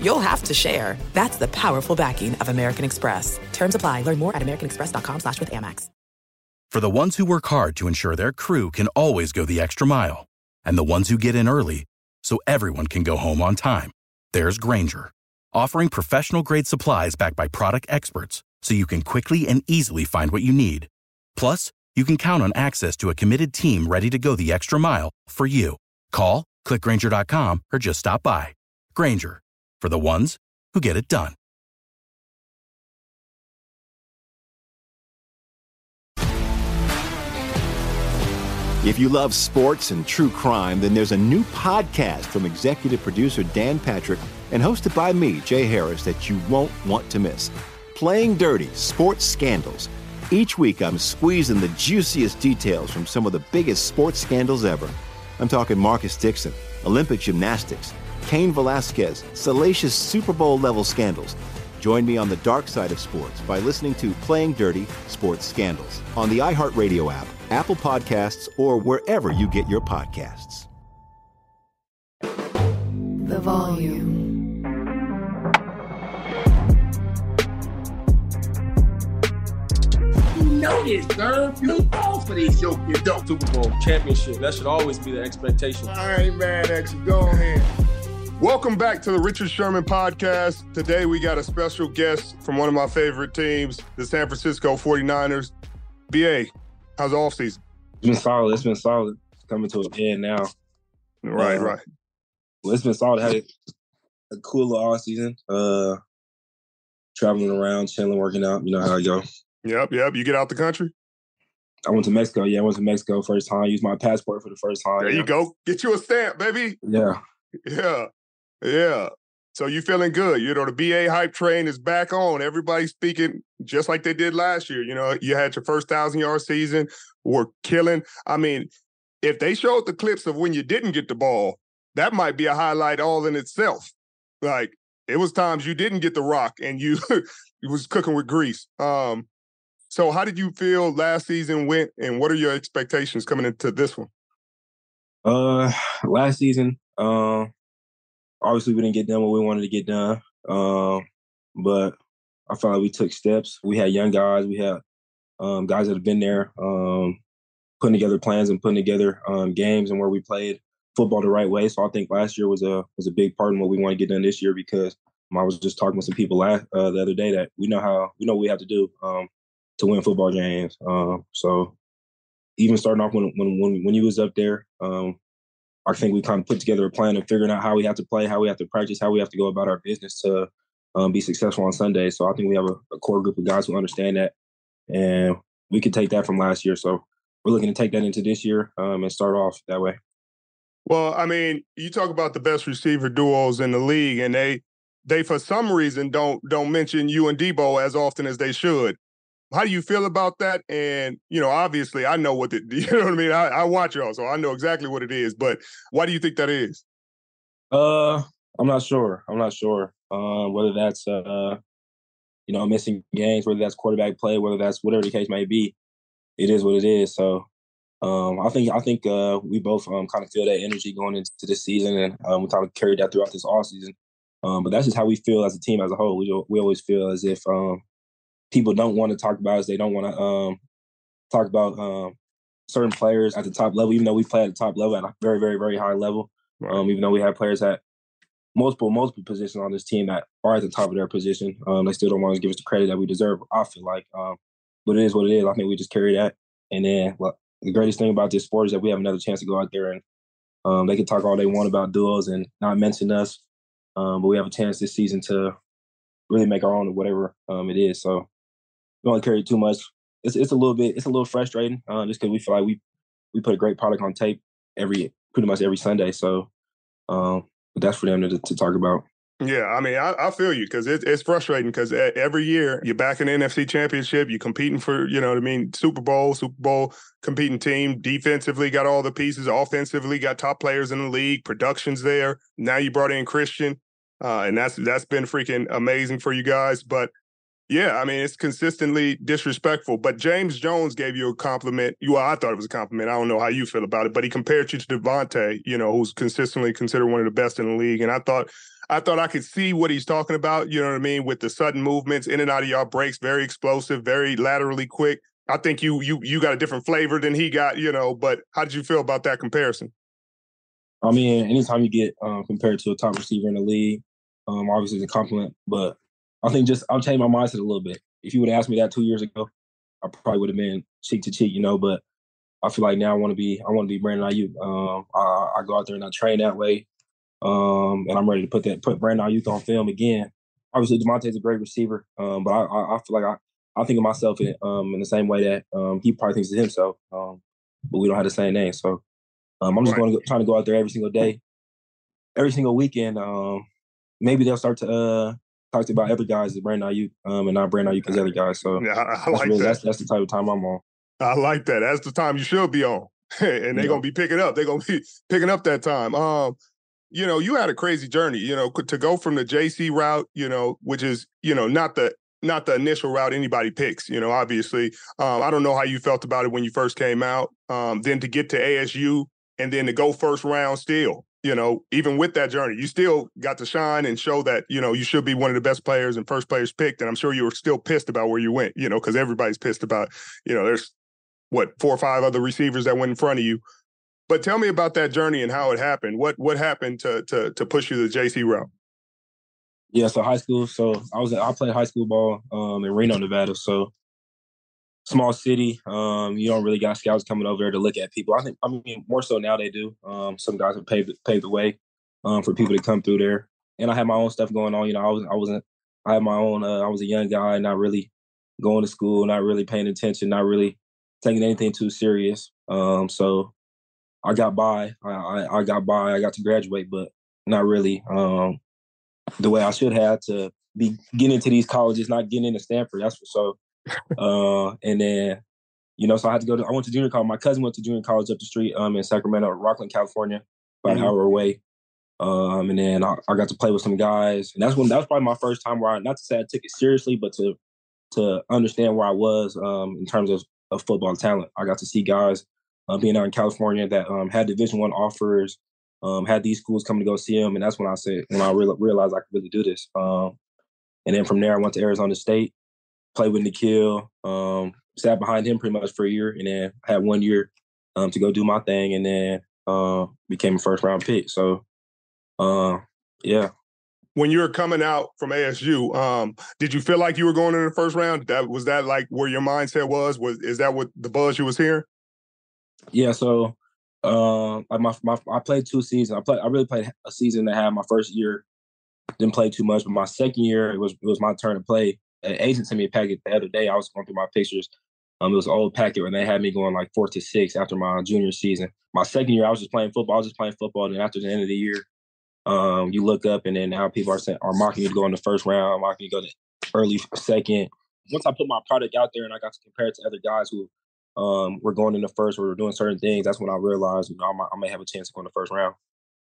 you'll have to share. That's the powerful backing of American Express. Terms apply. Learn more at americanexpress.com slash with Amex. For the ones who work hard to ensure their crew can always go the extra mile, and the ones who get in early so everyone can go home on time, there's Grainger, offering professional-grade supplies backed by product experts so you can quickly and easily find what you need. Plus, you can count on access to a committed team ready to go the extra mile for you. Call, clickgrainger.com, or just stop by. Grainger, for the ones who get it done. If you love sports and true crime, then there's a new podcast from executive producer Dan Patrick and hosted by me, Jay Harris, that you won't want to miss. Playing Dirty Sports Scandals. Each week, I'm squeezing the juiciest details from some of the biggest sports scandals ever. I'm talking Marcus Dixon, Olympic gymnastics, Cain Velasquez, salacious Super Bowl level scandals. Join me on the dark side of sports by listening to Playing Dirty Sports Scandals on the iHeartRadio app, Apple Podcasts, or wherever you get your podcasts. The volume. You know this, sir. You fall for these yoke you don't. Super Bowl championship. That should always be the expectation. I ain't mad at you. Go ahead. Welcome back to the Richard Sherman podcast. Today we got a special guest from one of my favorite teams, the San Francisco 49ers. BA, how's the offseason? It's been solid. It's been solid. It's coming to an end now. Right, Uh, right. Well, it's been solid. Had a, a cool little off season. Uh, traveling around, chilling, working out. You know how I go. Yep, yep. You get out the country? I went to Mexico. Yeah, I went to Mexico first time. Used my passport for the first time. There you go. Get you a stamp, baby. Yeah. Yeah, yeah. So you feeling good? You know, the BA hype train is back on. Everybody's speaking just like they did last year. You know, you had your first thousand yard season, were killing. I mean, if they showed the clips of when you didn't get the ball, that might be a highlight all in itself. Like it was times you didn't get the rock and you was cooking with grease. Um, so how did you feel last season went, and what are your expectations coming into this one? Uh, last season, uh, obviously we didn't get done what we wanted to get done. Um, but I felt like we took steps. We had young guys. We had um, guys that have been there, um, putting together plans and putting together um, games and where we played football the right way. So I think last year was a was a big part in what we want to get done this year because I was just talking with some people last uh, the other day that we know how we know what we have to do um, to win football games. Um, so even starting off when when when when you was up there, um, I think we kind of put together a plan of figuring out how we have to play, how we have to practice, how we have to go about our business to um, be successful on Sunday. So I think we have a, a core group of guys who understand that, and we could take that from last year. So we're looking to take that into this year um, and start off that way. Well, I mean, you talk about the best receiver duos in the league, and they they for some reason don't don't mention you and Debo as often as they should. How do you feel about that? And you know, obviously, I know what the you know what I mean. I, I watch y'all, so I know exactly what it is. But why do you think that is? Uh, I'm not sure. I'm not sure uh, whether that's uh, you know missing games, whether that's quarterback play, whether that's whatever the case may be. It is what it is. So um, I think I think uh, we both um, kind of feel that energy going into this season, and um, we kind of carried that throughout this off season. Um, but that's just how we feel as a team as a whole. We we always feel as if um, people don't want to talk about us. They don't want to um, talk about um, certain players at the top level, even though we play at the top level at a very, very, very high level. Um, even though we have players at multiple, multiple positions on this team that are at the top of their position, um, they still don't want to give us the credit that we deserve. I feel like, um, but it is what it is. I think we just carry that. And then well, the greatest thing about this sport is that we have another chance to go out there and um, they can talk all they want about duos and not mention us, um, but we have a chance this season to really make our own or whatever um, it is. So don't carry too much. It's it's a little bit it's a little frustrating uh, just because we feel like we we put a great product on tape every pretty much every Sunday. So um, but that's for them to, to talk about. Yeah, I mean, I, I feel you because it, it's frustrating because every year you're back in the NFC Championship, you're competing for, you know what I mean, Super Bowl, Super Bowl competing team. Defensively, got all the pieces. Offensively, got top players in the league. Production's there. Now you brought in Christian, uh, and that's that's been freaking amazing for you guys. But yeah, I mean, it's consistently disrespectful. But James Jones gave you a compliment. You, well, I thought it was a compliment. I don't know how you feel about it, but he compared you to Davante, you know, who's consistently considered one of the best in the league. And I thought, I thought I could see what he's talking about. You know what I mean? With the sudden movements in and out of y'all breaks, very explosive, very laterally quick. I think you you you got a different flavor than he got, you know. But how did you feel about that comparison? I mean, anytime you get um, compared to a top receiver in the league, um, obviously it's a compliment. But I think just I'll change my mindset a little bit. If you would have asked me that two years ago, I probably would have been cheek to cheek, you know. But I feel like now I want to be I want to be Brandon Aiyuk. Um, I, I, go out there and I train that way, um, and I'm ready to put that put Brandon Aiyuk on film again. Obviously, Davante's a great receiver, um, but I, I, I, feel like I, I think of myself in um, in the same way that um, he probably thinks of himself. Um, but we don't have the same name, so I'm just right. going to trying to go out there every single day, every single weekend. maybe they'll start to uh, talked about other guys as Brandon Aiyuk, um, and not Brandon Aiyuk as other guys. So yeah, I, I like really, that. That's, that's the type of time I'm on. I like that. That's the time you should be on, and they're yeah. gonna be picking up. They're gonna be picking up that time. Um, you know, you had a crazy journey. You know, to go from the JC route, you know, which is you know not the not the initial route anybody picks. You know, obviously, um, I don't know how you felt about it when you first came out. Um, then to get to ASU and then to go first round still you know, even with that journey, you still got to shine and show that, you know, you should be one of the best players and first players picked. And I'm sure you were still pissed about where you went, you know, because everybody's pissed about, you know, there's what, four or five other receivers that went in front of you. But tell me about that journey and how it happened. What what happened to to to push you to the JC route? Yeah, so high school. So I was I played high school ball um, in Reno, Nevada. So small city. Um, you don't really got scouts coming over there to look at people. I think I mean more so now they do. Um, some guys have paved paved the way um, for people to come through there. And I had my own stuff going on. You know, I was I wasn't I had my own. Uh, I was a young guy, not really going to school, not really paying attention, not really taking anything too serious. Um, so I got by. I, I, I got by. I got to graduate, but not really um, the way I should have to be getting into these colleges, not getting into Stanford. That's for so uh, and then, you know, so I had to go to, I went to junior college. My cousin went to junior college up the street um, in Sacramento, Rocklin, California, about mm-hmm. an hour away. Um, and then I, I, got to play with some guys. And that's when, that was probably my first time where I, not to say I took it seriously, but to, to understand where I was um, in terms of, of football talent. I got to see guys uh, being out in California that um, had Division One offers, um, had these schools come to go see them, and that's when I said when I re- realized I could really do this. Um, and then from there, I went to Arizona State, played with N'Keal, um, sat behind him pretty much for a year, and then had one year um, to go do my thing, and then uh, became a first round pick. So, uh, yeah. When you were coming out from ASU, um, did you feel like you were going in the first round? That was that like where your mindset was? Was is that what the buzz you was hearing? Yeah. So, uh, like my, my I played two seasons. I played. I really played a season that had my first year. Didn't play too much, but my second year it was it was my turn to play an agent sent me a packet the other day. I was going through my pictures. Um, it was an old packet and they had me going like four to six after my junior season. My second year, I was just playing football. I was just playing football. And after the end of the year, um, you look up and then now people are saying, are mocking you to go in the first round, mocking you to go to early second. Once I put my product out there and I got to compare it to other guys who um, were going in the first or were doing certain things, that's when I realized, you know, I might, I may have a chance to go in the first round.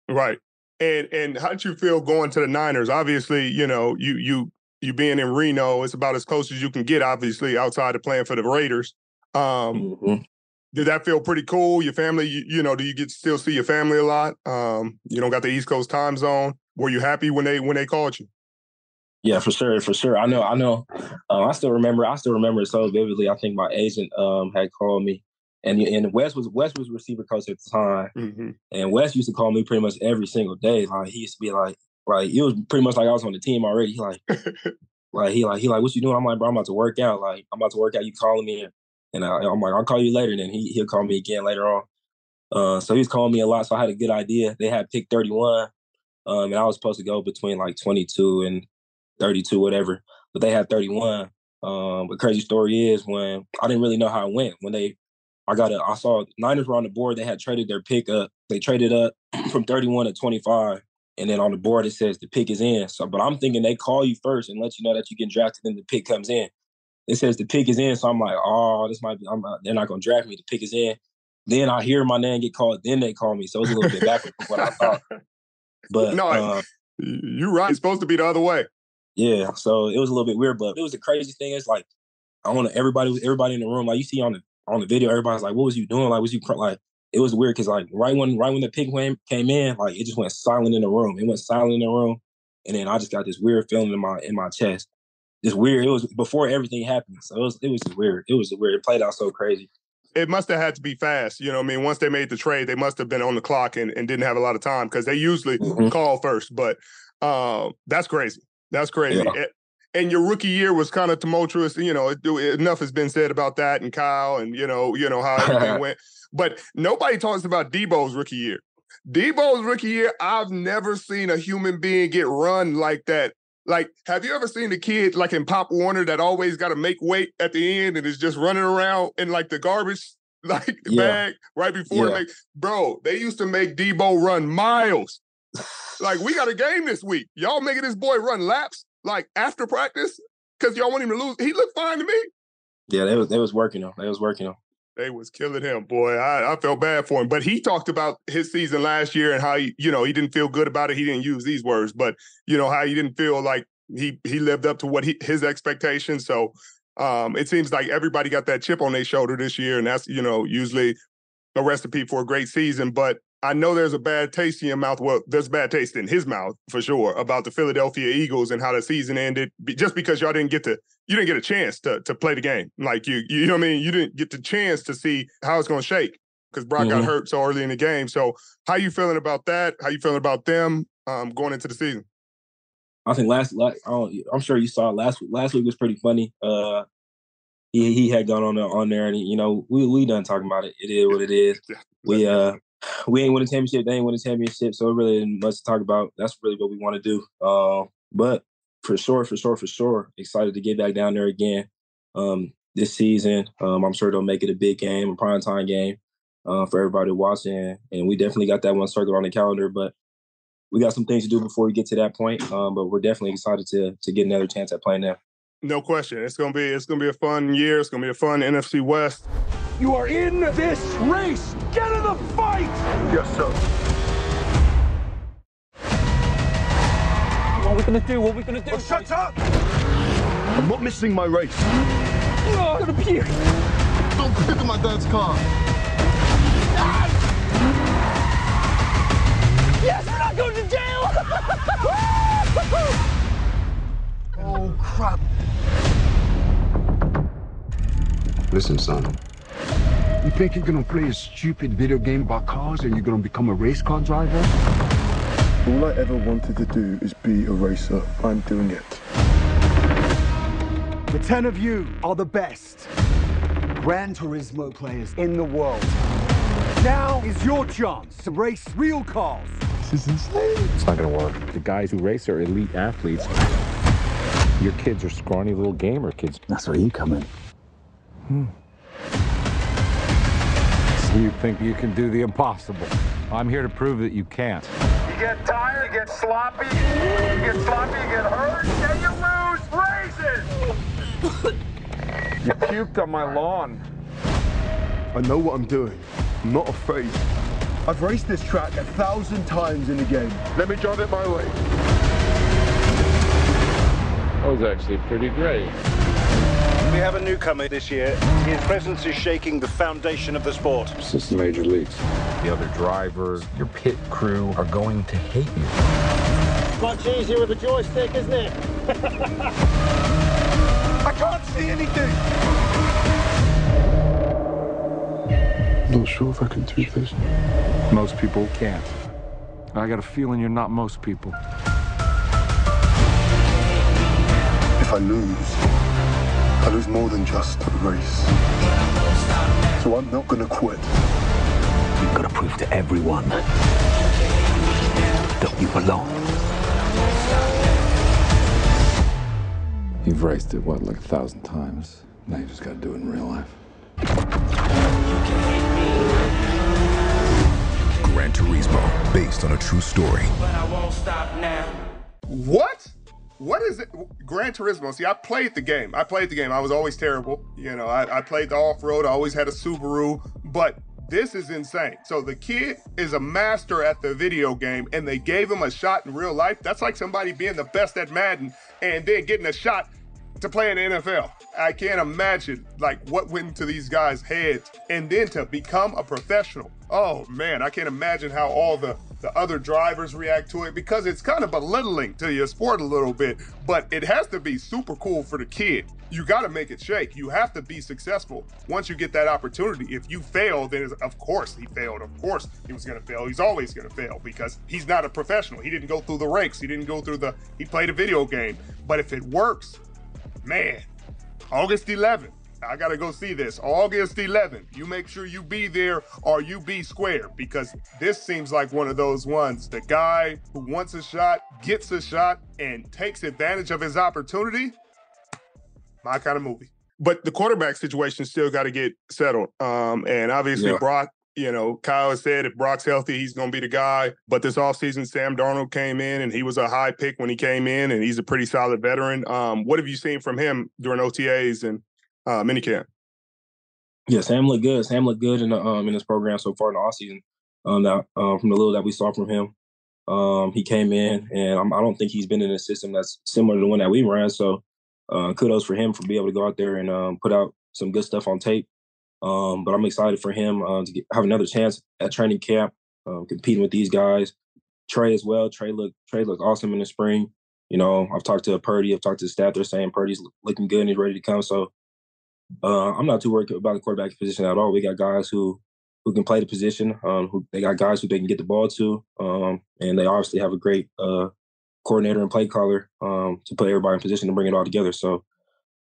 Right. And and how did you feel going to the Niners? Obviously, you know, you you you being in Reno, it's about as close as you can get, obviously, outside of playing for the Raiders. Um, mm-hmm. Did that feel pretty cool? Your family, you, you, know, do you get still see your family a lot? Um, you don't got the East Coast time zone. Were you happy when they when they called you? Yeah, for sure, for sure. I know, I know. Uh, I still remember. I still remember it so vividly. I think my agent um, had called me, and and Wes was Wes was receiver coach at the time, mm-hmm. and Wes used to call me pretty much every single day. Like he used to be like, like it was pretty much like I was on the team already. He like, like he like he like, what you doing? I'm like, bro, I'm about to work out. Like I'm about to work out. You calling me? And I, am like, I'll call you later. And then he he'll call me again later on. Uh, so he was calling me a lot. So I had a good idea. They had pick 31, um, and I was supposed to go between like 22 and 32, whatever. But they had 31. Um, but crazy story is when I didn't really know how it went when they. I got a. I saw Niners were on the board. They had traded their pick up. They traded up from 31 to 25 and then on the board it says the pick is in. So, but I'm thinking they call you first and let you know that you get drafted, and the pick comes in. It says the pick is in, so I'm like, oh, this might be. I'm not, they're not gonna draft me. The pick is in. Then I hear my name get called. Then they call me. So it was a little bit backwards from what I thought. But no, uh, you're right. It's supposed to be the other way. Yeah, so it was a little bit weird, but it was the crazy thing It's like I want everybody was everybody in the room like you see on the on the video everybody's like what was you doing like was you like it was weird because like right when right when the pick came in like it just went silent in the room it went silent in the room and then I just got this weird feeling in my in my chest just weird it was before everything happened so it was it was weird it was weird it played out so crazy it must have had to be fast. You know, I mean, once they made the trade, they must have been on the clock and, and didn't have a lot of time because they usually mm-hmm. call first. But uh, that's crazy. That's crazy. Yeah. And your rookie year was kind of tumultuous. You know, enough has been said about that and Kyle and you know, you know how everything went. But nobody talks about Debo's rookie year. Debo's rookie year, I've never seen a human being get run like that like, have you ever seen the kid like in Pop Warner that always got to make weight at the end and is just running around in like the garbage like yeah. bag right before yeah. bro, they used to make Debo run miles. like, we got a game this week. Y'all making this boy run laps like after practice because y'all want him to lose. He looked fine to me. Yeah, they was they was working on. They was working on. They was killing him, boy. I, I felt bad for him. But he talked about his season last year and how he, you know, he didn't feel good about it. He didn't use these words, but you know, how he didn't feel like he he lived up to what he his expectations. So um, it seems like everybody got that chip on their shoulder this year, and that's you know usually a recipe for a great season. But I know there's a bad taste in your mouth. Well, there's bad taste in his mouth for sure about the Philadelphia Eagles and how the season ended, just because y'all didn't get to you didn't get a chance to to play the game. Like you, you know what I mean? You didn't get the chance to see how it's going to shake because Brock mm-hmm. got hurt so early in the game. So how you feeling about that? How you feeling about them um, going into the season? I think last, last I'm sure you saw last week. Last week was pretty funny. Uh, he he had gone on there, on there, and he, you know we we done talking about it. It is what it is. We uh we ain't win a championship. They ain't win a championship, so it really isn't much to talk about. That's really what we want to do. Uh, but for sure, for sure, for sure, excited to get back down there again um, this season. Um, I'm sure they'll make it a big game, a prime time game uh, for everybody watching. And we definitely got that one circled on the calendar. But we got some things to do before we get to that point. Um, but we're definitely excited to to get another chance at playing there. No question. It's gonna be it's gonna be a fun year. It's gonna be a fun NFC West. You are in this race. Get in the fight. Yes, sir. What are we gonna do? What are we gonna do? Oh, shut up! I'm not missing my race. Oh, I'm gonna puke. Don't pick my dad's car. Yes, we're not going to jail! oh, crap. Listen, son. You think you're gonna play a stupid video game about cars and you're gonna become a race car driver? All I ever wanted to do is be a racer. I'm doing it. The ten of you are the best Gran Turismo players in the world. Now is your chance to race real cars this is insane. It's not gonna work. The guys who race are elite athletes. Your kids are scrawny little gamer kids. That's where you come in. Hmm. You think you can do the impossible. I'm here to prove that you can't. You get tired, you get sloppy, you get sloppy, you get hurt, and you lose races! you puked on my lawn. I know what I'm doing. I'm not afraid. I've raced this track a thousand times in the game. Let me drive it my way. That was actually pretty great. We have a newcomer this year. His presence is shaking the foundation of the sport. Since the major leagues. The other drivers, your pit crew are going to hate you. Much easier with a joystick, isn't it? I can't see anything! Not sure if I can do this. Most people can't. I got a feeling you're not most people. If I lose, I lose more than just a race. So I'm not gonna quit. You've got to prove to everyone that you belong. You've raced it, what, like a thousand times? Now you just gotta do it in real life. Gran Turismo, based based on a true story. But I won't stop now. What? What is it? Gran Turismo. See, I played the game. I played the game. I was always terrible. You know, I, I played the off road. I always had a Subaru. But this is insane. So the kid is a master at the video game and they gave him a shot in real life. That's like somebody being the best at Madden and then getting a shot to play in the NFL. I can't imagine like what went into these guys' heads and then to become a professional. Oh man, I can't imagine how all the the other drivers react to it because it's kind of belittling to your sport a little bit, but it has to be super cool for the kid. You got to make it shake. You have to be successful once you get that opportunity. If you fail, then of course he failed. Of course he was going to fail. He's always going to fail because he's not a professional. He didn't go through the ranks. He didn't go through the, he played a video game. But if it works, man, August 11th, I gotta go see this. August 11th. You make sure you be there or you be square because this seems like one of those ones. The guy who wants a shot gets a shot and takes advantage of his opportunity. My kind of movie. But the quarterback situation still got to get settled. Um, and obviously, Yeah. Brock, you know, Kyle has said if Brock's healthy, he's going to be the guy. But this offseason, Sam Darnold came in and he was a high pick when he came in, and he's a pretty solid veteran. Um, what have you seen from him during OTAs and uh, minicamp? Yeah, Sam looked good. Sam looked good in the, um in this program so far in the offseason. Um, that um, from the little that we saw from him, um, he came in, and I'm, I don't think he's been in a system that's similar to the one that we ran. So, uh, kudos for him for being able to go out there and um, put out some good stuff on tape. Um, but I'm excited for him uh, to get, have another chance at training camp, um, competing with these guys. Trey as well. Trey looked Trey looked awesome in the spring. You know, I've talked to Purdy. I've talked to the staff. They're saying Purdy's looking good and he's ready to come. So uh, I'm not too worried about the quarterback position at all. We got guys who who can play the position. Um, who they got guys who they can get the ball to, um, and they obviously have a great uh, coordinator and play caller um, to put everybody in position to bring it all together. So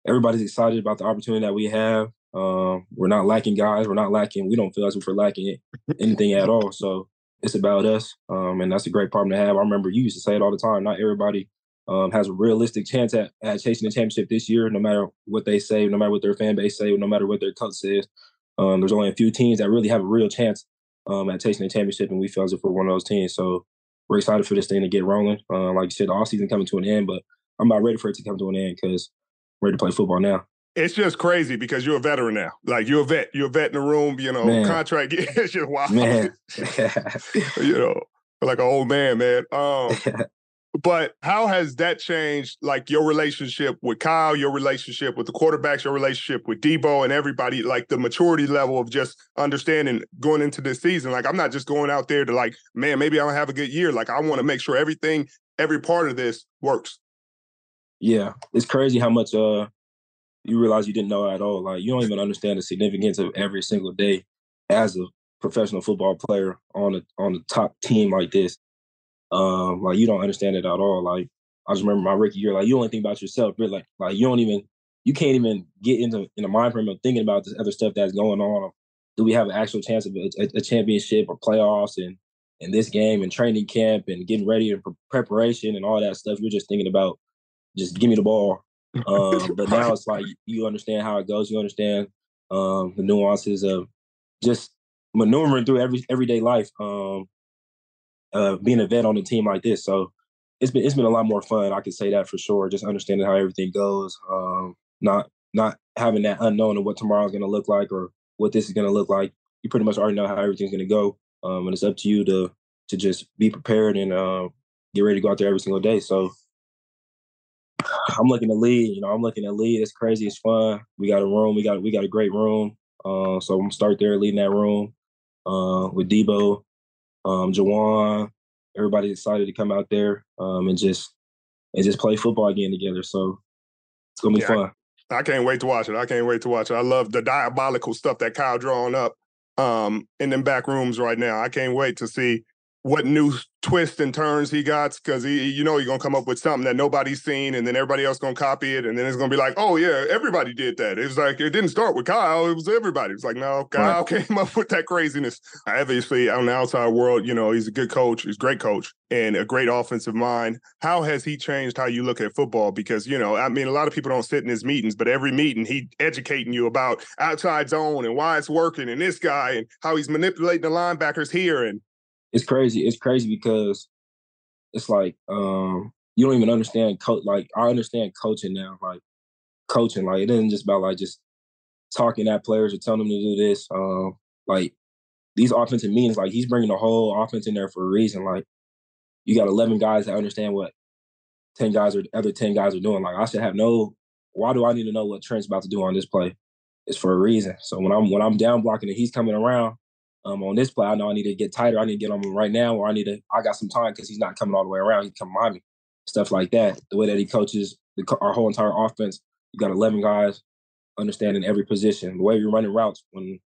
everybody's excited about the opportunity that we have. Um, we're not lacking guys. We're not lacking. We don't feel as if we're lacking anything at all. So it's about us, um, and that's a great problem to have. I remember you used to say it all the time. Not everybody um, has a realistic chance at, at chasing the championship this year, no matter what they say, no matter what their fan base say, no matter what their coach says. Um, there's only a few teams that really have a real chance um, at chasing the championship, and we feel as if we're one of those teams. So we're excited for this thing to get rolling. Uh, like you said, the off season coming to an end, but I'm not ready for it to come to an end because I'm ready to play football now. It's just crazy because you're a veteran now. Like you're a vet. You're a vet in the room. You know, Man. contract. It's just wild. Man, you know, like an old man, man. Um, but how has that changed, like your relationship with Kyle, your relationship with the quarterbacks, your relationship with Debo, and everybody? Like the maturity level of just understanding going into this season. Like I'm not just going out there to like, man, maybe I don't have a good year. Like I want to make sure everything, every part of this works. yeah, it's crazy how much uh you realize you didn't know at all. Like you don't even understand the significance of every single day as a professional football player on a on a top team like this. Um, like you don't understand it at all. Like I just remember my rookie year, like you only think about yourself, really. Like, like you don't even you can't even get into in the mind frame of thinking about this other stuff that's going on. Do we have an actual chance of a, a, a championship or playoffs and in this game and training camp and getting ready and pre- preparation and all that stuff? You're just thinking about just give me the ball. Um, but now it's like you understand how it goes. You understand um, the nuances of just maneuvering through every everyday life. Um, uh, being a vet on a team like this, so it's been it's been a lot more fun. I can say that for sure. Just understanding how everything goes. Um, not not having that unknown of what tomorrow's going to look like or what this is going to look like. You pretty much already know how everything's going to go, um, and it's up to you to to just be prepared and uh, get ready to go out there every single day. So I'm looking to lead. You know, I'm looking to lead. It's crazy. It's fun. We got a room. We got we got a great room. Uh, so I'm gonna start there, leading that room uh, with Debo, um, Jauan. everybody excited to come out there um, and just and just play football again together. So it's gonna be Yeah, fun. I can't wait to watch it. I can't wait to watch it. I love the diabolical stuff that Kyle drawing up um, in them back rooms right now. I can't wait to see what new twists and turns he got because he, you know, he's gonna come up with something that nobody's seen, and then everybody else gonna copy it, and then it's gonna be like, oh yeah, everybody did that. It's like it didn't start with Kyle; it was everybody. It's like no, Kyle came up with that craziness. Obviously, on the outside world, you know, he's a good coach, he's a great coach, and a great offensive mind. How has he changed how you look at football? Because you know, I mean, a lot of people don't sit in his meetings, but every meeting he educating you about outside zone and why it's working, and this guy and how he's manipulating the linebackers here, and it's crazy. It's crazy because it's like um, you don't even understand coach. Like I understand coaching now. Like coaching, like it isn't just about like just talking at players or telling them to do this. Um, like these offensive meetings, like he's bringing the whole offense in there for a reason. Like you got 11 guys that understand what 10 guys or other 10 guys are doing. Like I should have no. Why do I need to know what Trent's about to do on this play? It's for a reason. So when I'm when I'm down blocking and he's coming around um, on this play, I know I need to get tighter. I need to get on him right now, or I need to. I got some time because he's not coming all the way around. He's coming behind me. Stuff like that. The way that he coaches the, our whole entire offense. You got 11 guys understanding every position. The way you're running routes when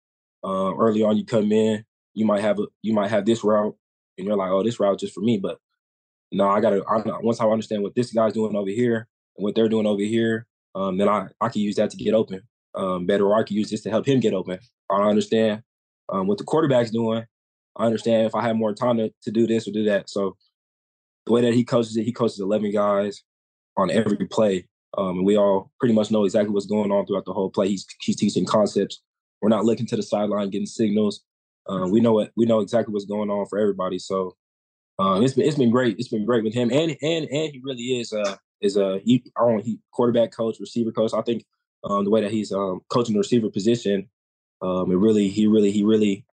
uh, early on you come in, you might have a you might have this route, and you're like, oh, this route just for me. But no, I gotta. I, once I understand what this guy's doing over here and what they're doing over here, um, then I I can use that to get open um, better, or I can use this to help him get open. I understand um, what the quarterback's doing. I understand if I have more time to, to do this or do that. So the way that he coaches it, he coaches 11 guys on every play. Um, and we all pretty much know exactly what's going on throughout the whole play. He's, he's teaching concepts. We're not looking to the sideline getting signals. Uh, we know what we know exactly what's going on for everybody. So um, it's been it's been great. It's been great with him, and and and he really is uh is a he I don't know, he quarterback coach, receiver coach. I think um, the way that he's um, coaching the receiver position, um, it really he really he really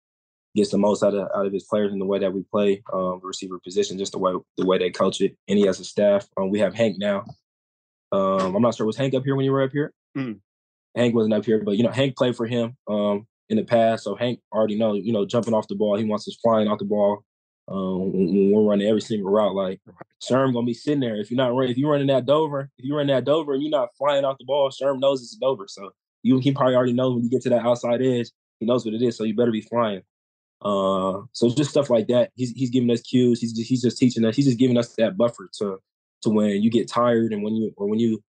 gets the most out of out of his players in the way that we play um, the receiver position, just the way the way they coach it. And he has a staff. Um, we have Hank now. Um, I'm not sure was Hank up here when you were up here. Mm. Hank wasn't up here, but you know Hank played for him um, in the past, so Hank already know you know jumping off the ball. He wants us flying off the ball. Um, when we're running every single route, like Sherm gonna be sitting there. If you're not running, if you're running that Dover, if you're running that Dover and you're not flying off the ball, Sherm knows it's Dover. So you he probably already knows when you get to that outside edge, he knows what it is. So you better be flying. Uh, so just stuff like that. He's he's giving us cues. He's just, he's just teaching us. He's just giving us that buffer to to when you get tired and when you or when you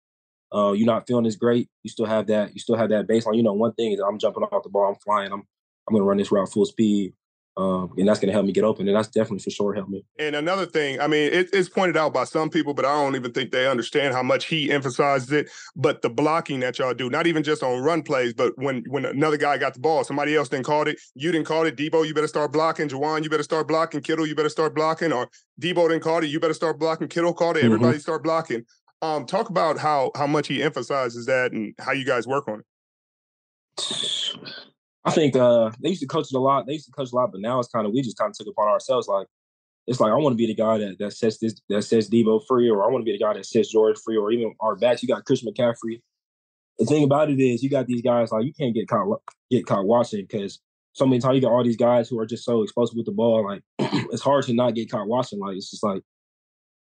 uh, you're not feeling as great. You still have that. You still have that baseline. You know, one thing is I'm jumping off the ball. I'm flying. I'm I'm gonna run this route full speed. Um, and that's going to help me get open, and that's definitely for sure help me. And another thing, I mean, it, it's pointed out by some people, but I don't even think they understand how much he emphasizes it. But the blocking that y'all do, not even just on run plays, but when when another guy got the ball, somebody else didn't call it, you didn't call it. Debo, you better start blocking. Jauan, you better start blocking. Kittle, you better start blocking. Or Debo didn't call it, you better start blocking. Kittle called it, mm-hmm. everybody start blocking. Um, talk about how how much he emphasizes that and how you guys work on it. I think uh, they used to coach it a lot. They used to coach a lot, but now it's kind of we just kind of took upon ourselves. Like it's like I want to be the guy that that sets this that sets Debo free, or I want to be the guy that sets George free, or even our backs. You got Chris McCaffrey. The thing about it is, you got these guys like you can't get caught get caught watching because so many times you got all these guys who are just so explosive with the ball. Like it's hard to not get caught watching. Like it's just like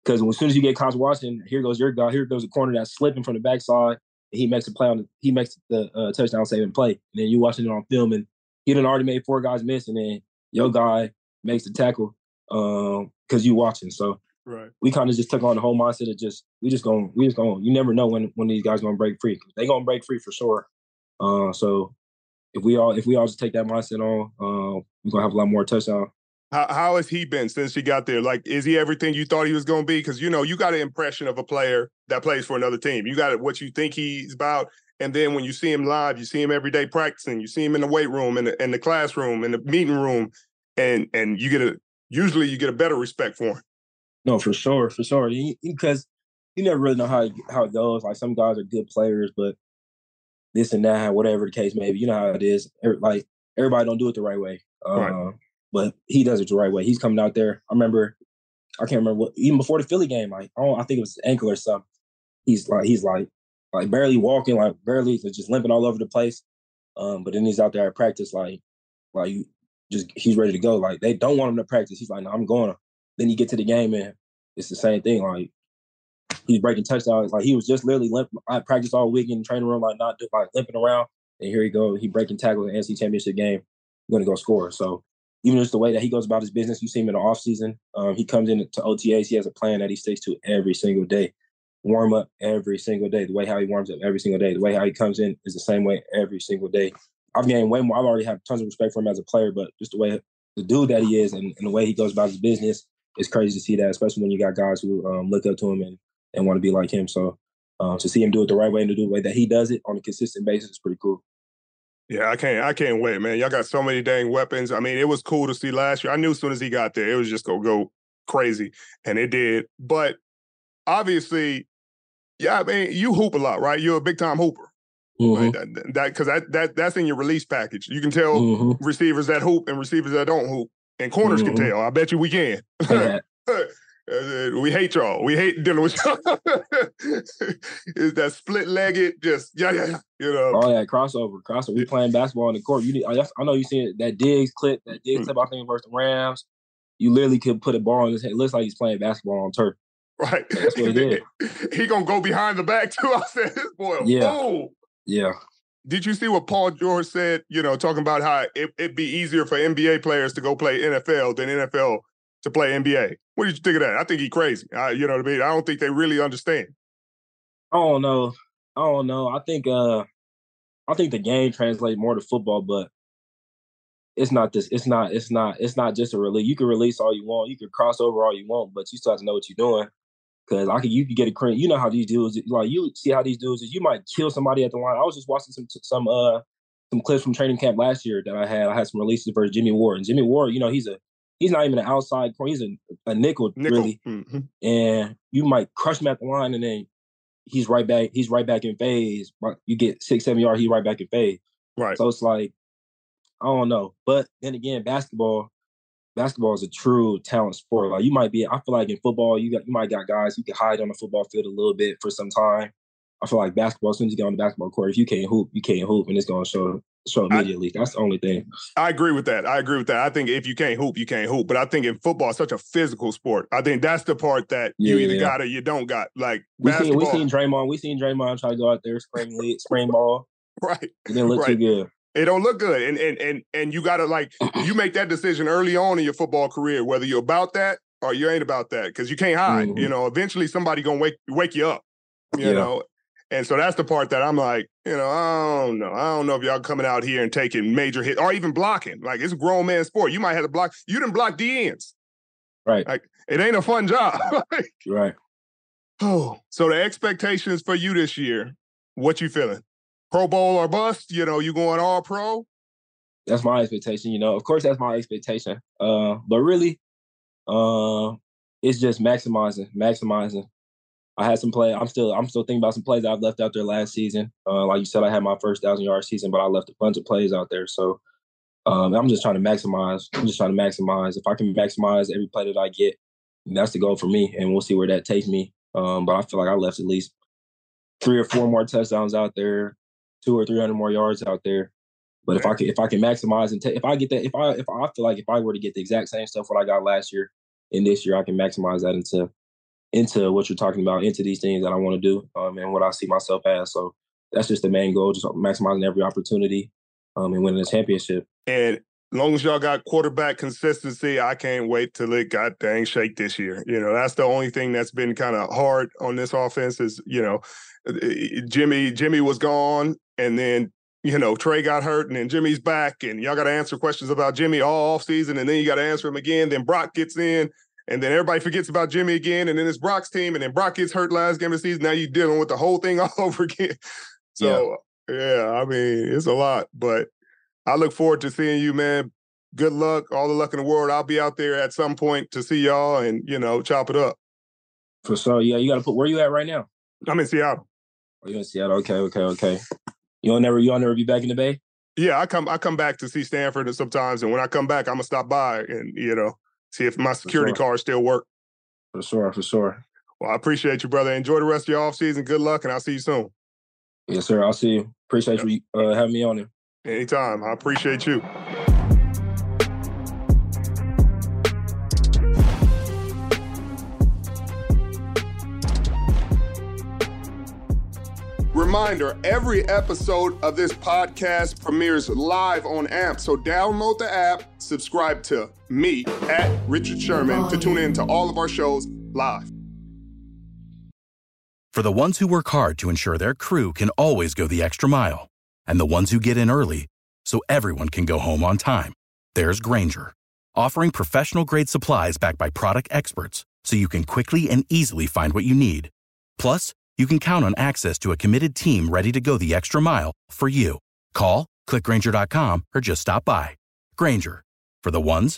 because as soon as you get caught watching, here goes your guy. Here goes a corner that's slipping from the backside he makes a play on the, he makes the uh, touchdown saving play. And then you watching it on film and he done already made four guys miss, and then your guy makes the tackle um because you watching. So right. we kind of just took on the whole mindset of just we just going we just going you never know when when these guys gonna break free. They gonna break free for sure. Uh, so if we all if we all just take that mindset on, uh, we're gonna have a lot more touchdown how, how has he been since he got there? Like, is he everything you thought he was going to be? Because you know, you got an impression of a player that plays for another team. You got what you think he's about, and then when you see him live, you see him every day practicing. You see him in the weight room, in the, in the classroom, in the meeting room, and and you get a usually you get a better respect for him. No, for sure, for sure. Because you never really know how how it goes. Like some guys are good players, but this and that, whatever the case may be, you know how it is. Like everybody don't do it the right way. Right. Uh, but he does it the right way. He's coming out there. I remember, I can't remember what even before the Philly game. Like, oh, I think it was ankle or something. He's like, he's like, like barely walking, like barely just limping all over the place. Um, but then he's out there at practice, like, like just he's ready to go. Like they don't want him to practice. He's like, no, I'm going. Then you get to the game and it's the same thing. Like he's breaking touchdowns. Like he was just literally limp. I practiced all week in the training room, like not like limping around. And here he go. He breaking tackles in the NC championship game. Going to go score. So even just the way that he goes about his business. You see him in the off season. Um, he comes into OTAs. He has a plan that he sticks to every single day. Warm up every single day. The way how he warms up every single day. The way how he comes in is the same way every single day. I've gained way more. I've already have tons of respect for him as a player, but just the way the dude that he is and, and the way he goes about his business, it's crazy to see that, especially when you got guys who um, look up to him and, and want to be like him. So uh, to see him do it the right way and to do the way that he does it on a consistent basis is pretty cool. Yeah, I can't. I can't wait, man. Y'all got so many dang weapons. I mean, it was cool to see last year. I knew as soon as he got there, it was just gonna go crazy, and it did. But obviously, yeah, I mean, you hoop a lot, right? You're a big time hooper. Mm-hmm. Right? That because that, that that's in your release package. You can tell mm-hmm. receivers that hoop and receivers that don't hoop, and corners mm-hmm. can tell. I bet you we can. we hate y'all. We hate dealing with y'all. Is that split legged? Just yeah, yeah, yeah. You know. Oh yeah, crossover, crossover. We playing basketball in the court. You need. I, I know you seen that Diggs clip. That Diggs mm-hmm. clip. I think versus the Rams. You literally could put a ball in his head. It looks like he's playing basketball on turf. Right. That's what it is. he gonna go behind the back too. I said, this boy. Yeah. Oh. Yeah. Did you see what Paul George said? You know, talking about how it, it'd be easier for NBA players to go play NFL than NFL to play NBA. What did you think of that? I think he's crazy. I, you know what I mean? I don't think they really understand. I don't know. I don't know. I think uh I think the game translates more to football, but it's not this. It's not. It's not. It's not just a release. You can release all you want. You can cross over all you want, but you still have to know what you're doing. Cause I can, you can get a cringe. You know how these dudes like. You see how these dudes is. You might kill somebody at the line. I was just watching some some uh some clips from training camp last year that I had. I had some releases versus Jimmy Ward. And Jimmy Ward, you know, he's a he's not even an outside corner. He's a, a nickel, nickel. really. Mm-hmm. And you might crush him at the line, and then he's right back. He's right back in phase. You get six, seven yards. He's right back in phase. Right. So it's like I don't know. But then again, basketball, basketball is a true talent sport. Like you might be, I feel like in football, you got you might got guys you can hide on the football field a little bit for some time. I feel like basketball, as soon as you get on the basketball court, if you can't hoop, you can't hoop, and it's gonna show show immediately. I, That's the only thing. I agree with that. I agree with that. I think if you can't hoop, you can't hoop. But I think in football, it's such a physical sport. I think that's the part that yeah, you either yeah. got or you don't got. Like we basketball. Seen, we seen Draymond. We seen Draymond try to go out there, spring lead, spring ball. Right. It didn't look right. too good. It don't look good. And and and and you gotta like you make that decision early on in your football career, whether you're about that or you ain't about that. Cause you can't hide. Mm-hmm. You know, eventually somebody gonna wake wake you up. You yeah. know. And so that's the part that I'm like, you know, I don't know. I don't know if y'all coming out here and taking major hits or even blocking. Like it's a grown man sport. You might have to block. You didn't block D ends. Right. Like it ain't a fun job. right. Oh, so the expectations for you this year, what you feeling? Pro Bowl or bust? You know, you going all pro? That's my expectation. You know, of course, that's my expectation. Uh, but really, uh, it's just maximizing, maximizing. I had some play. I'm still, I'm still thinking about some plays I've left out there last season. Uh, like you said, I had my first thousand yard season, but I left a bunch of plays out there. So um, I'm just trying to maximize. I'm just trying to maximize. If I can maximize every play that I get, that's the goal for me, and we'll see where that takes me. Um, but I feel like I left at least three or four more touchdowns out there two or three hundred more yards out there. But if I can if I can maximize and take if I get that if I if I feel like if I were to get the exact same stuff what I got last year in this year, I can maximize that into into what you're talking about, into these things that I want to do, um, and what I see myself as. So that's just the main goal, just maximizing every opportunity um, and winning the championship. And long as y'all got quarterback consistency, I can't wait till it got dang shake this year. You know, that's the only thing that's been kind of hard on this offense is, you know, Jimmy Jimmy was gone and then you know Trey got hurt and then Jimmy's back and y'all got to answer questions about Jimmy all off season and then you got to answer him again. Then Brock gets in and then everybody forgets about Jimmy again and then it's Brock's team and then Brock gets hurt last game of the season. Now you're dealing with the whole thing all over again. So yeah, yeah I mean it's a lot, but I look forward to seeing you, man. Good luck, all the luck in the world. I'll be out there at some point to see y'all and you know chop it up. For sure, yeah. You got to put where you at right now. I'm in Seattle. Oh, you in Seattle? Okay, okay, okay. You'll never, you'll never be back in the Bay. Yeah, I come, I come back to see Stanford, and sometimes, and when I come back, I'm gonna stop by and you know see if my security sure. card still work. For sure, for sure. Well, I appreciate you, brother. Enjoy the rest of your off season. Good luck, and I'll see you soon. Yes, sir. I'll see you. Appreciate yep. you uh, having me on here. Anytime. I appreciate you. Reminder every episode of this podcast premieres live on AMP. So download the app, subscribe to me at Richard Sherman to tune in to all of our shows live. For the ones who work hard to ensure their crew can always go the extra mile, and the ones who get in early so everyone can go home on time, there's Grainger, offering professional grade supplies backed by product experts so you can quickly and easily find what you need. Plus, you can count on access to a committed team ready to go the extra mile for you. Call, Click Grainger.com or just stop by. Grainger, for the ones